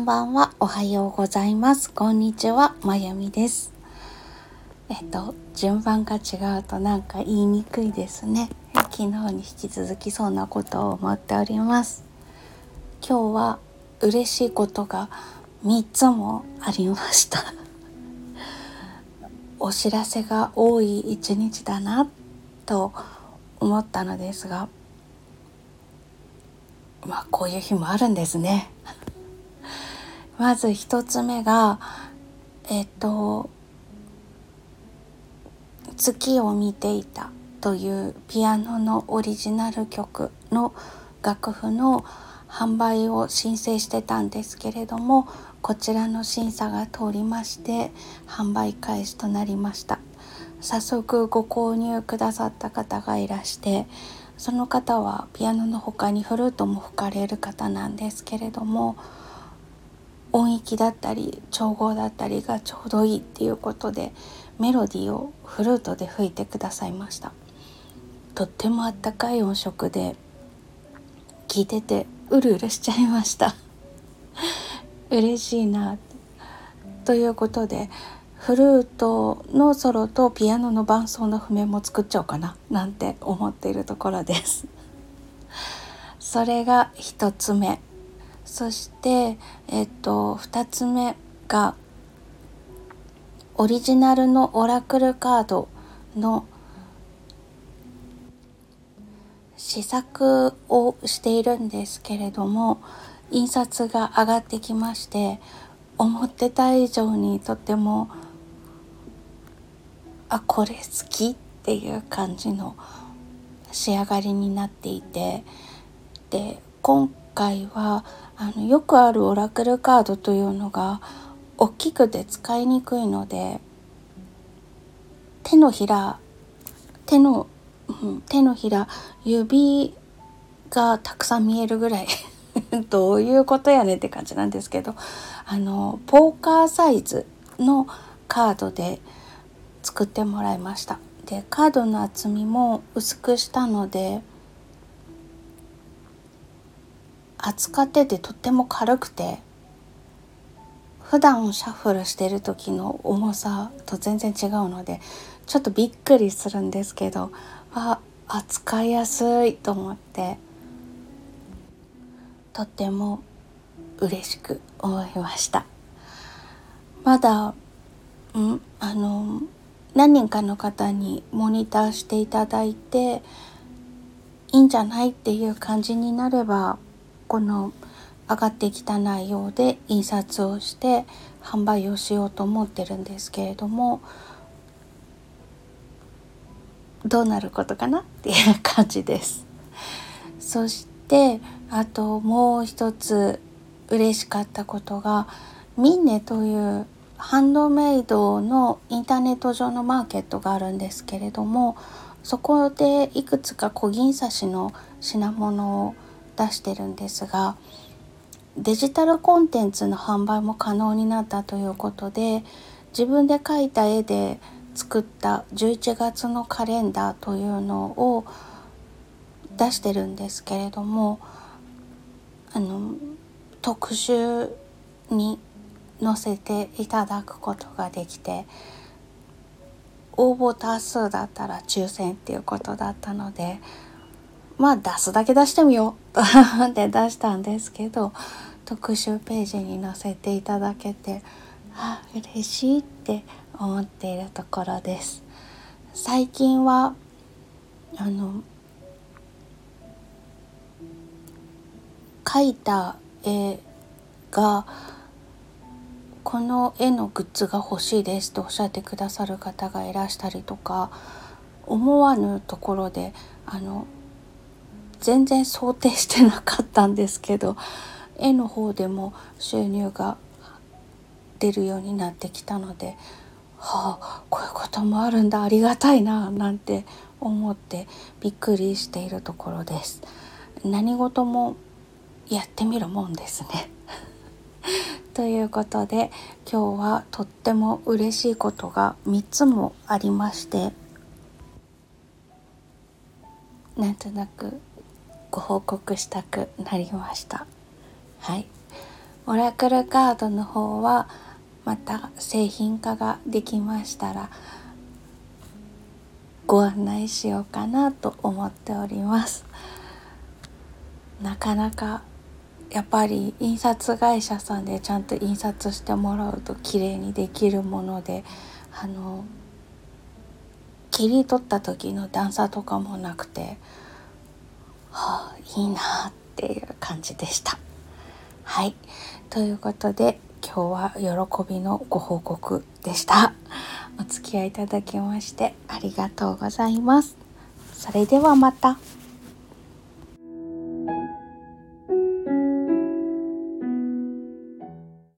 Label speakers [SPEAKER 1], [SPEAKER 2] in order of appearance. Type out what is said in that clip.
[SPEAKER 1] んばんは。おはようございます。こんにちは。まゆみです。えっと、順番が違うとなんか言いにくいですね。昨日に引き続きそんなことを思っております。今日は嬉しいことが3つもありました。お知らせが多い一日だなと思ったのですが、まあこういう日もあるんですね。まず一つ目がえっと「月を見ていた」というピアノのオリジナル曲の楽譜の販売を申請してたんですけれどもこちらの審査が通りまして販売開始となりました。早速ご購入くださった方がいらしてその方はピアノの他にフルートも吹かれる方なんですけれども音域だったり調合だったりがちょうどいいっていうことでメロディーをフルートで吹いてくださいました。とってもあったかい音色で聞いててうるうるしちゃいました。嬉しいなということでフルートのソロとピアノの伴奏の譜面も作っちゃおうかななんて思っているところです。それが1つ目。そしてえっと2つ目がオリジナルのオラクルカードの試作をしているんですけれども印刷が上がってきまして思ってた以上にとてもあこれ好きっていう感じの仕上がりになっていてで今回はあのよくあるオラクルカードというのが大きくて使いにくいので手のひら手の、うん、手のひら指がたくさん見えるぐらい どういうことやねって感じなんですけどあのポーカーサイズのカードで作ってもらいました。でカードの厚みも薄くしたので扱っててとっても軽くて普段シャッフルしてる時の重さと全然違うのでちょっとびっくりするんですけどあ扱いやすいと思ってとっても嬉しく思いました。まだんあの何人かの方にモニターしていただいていいんじゃないっていう感じになればこの上がってきた内容で印刷をして販売をしようと思ってるんですけれどもどうなることかなっていう感じです。そしてあともう一つ嬉しかったことがミンネというハンドメイドのインターネット上のマーケットがあるんですけれどもそこでいくつか小銀刺しの品物を出してるんですがデジタルコンテンツの販売も可能になったということで自分で描いた絵で作った11月のカレンダーというのを出してるんですけれどもあの特集に載せていただくことができて応募多数だったら抽選っていうことだったのでまあ出すだけ出してみよう。って出したんですけど特集ページに載せていただけてあ嬉しいって思っているところです。最近はあの描いた絵がこの絵のグッズが欲しいですとおっしゃってくださる方がいらしたりとか思わぬところであの全然想定してなかったんですけど絵の方でも収入が出るようになってきたのではあこういうこともあるんだありがたいななんて思ってびっくりしているところです。何事もやってみるもんですね。ということで今日はとっても嬉しいことが3つもありましてなんとなくご報告したくなりました。はい。オラクルカードの方はまた製品化ができましたらご案内しようかなと思っております。なかなかやっぱり印刷会社さんでちゃんと印刷してもらうと綺麗にできるものであの切り取った時の段差とかもなくてはあいいなっていう感じでした。はいということで今日は喜びのご報告でした。お付き合いいただきましてありがとうございます。それではまた。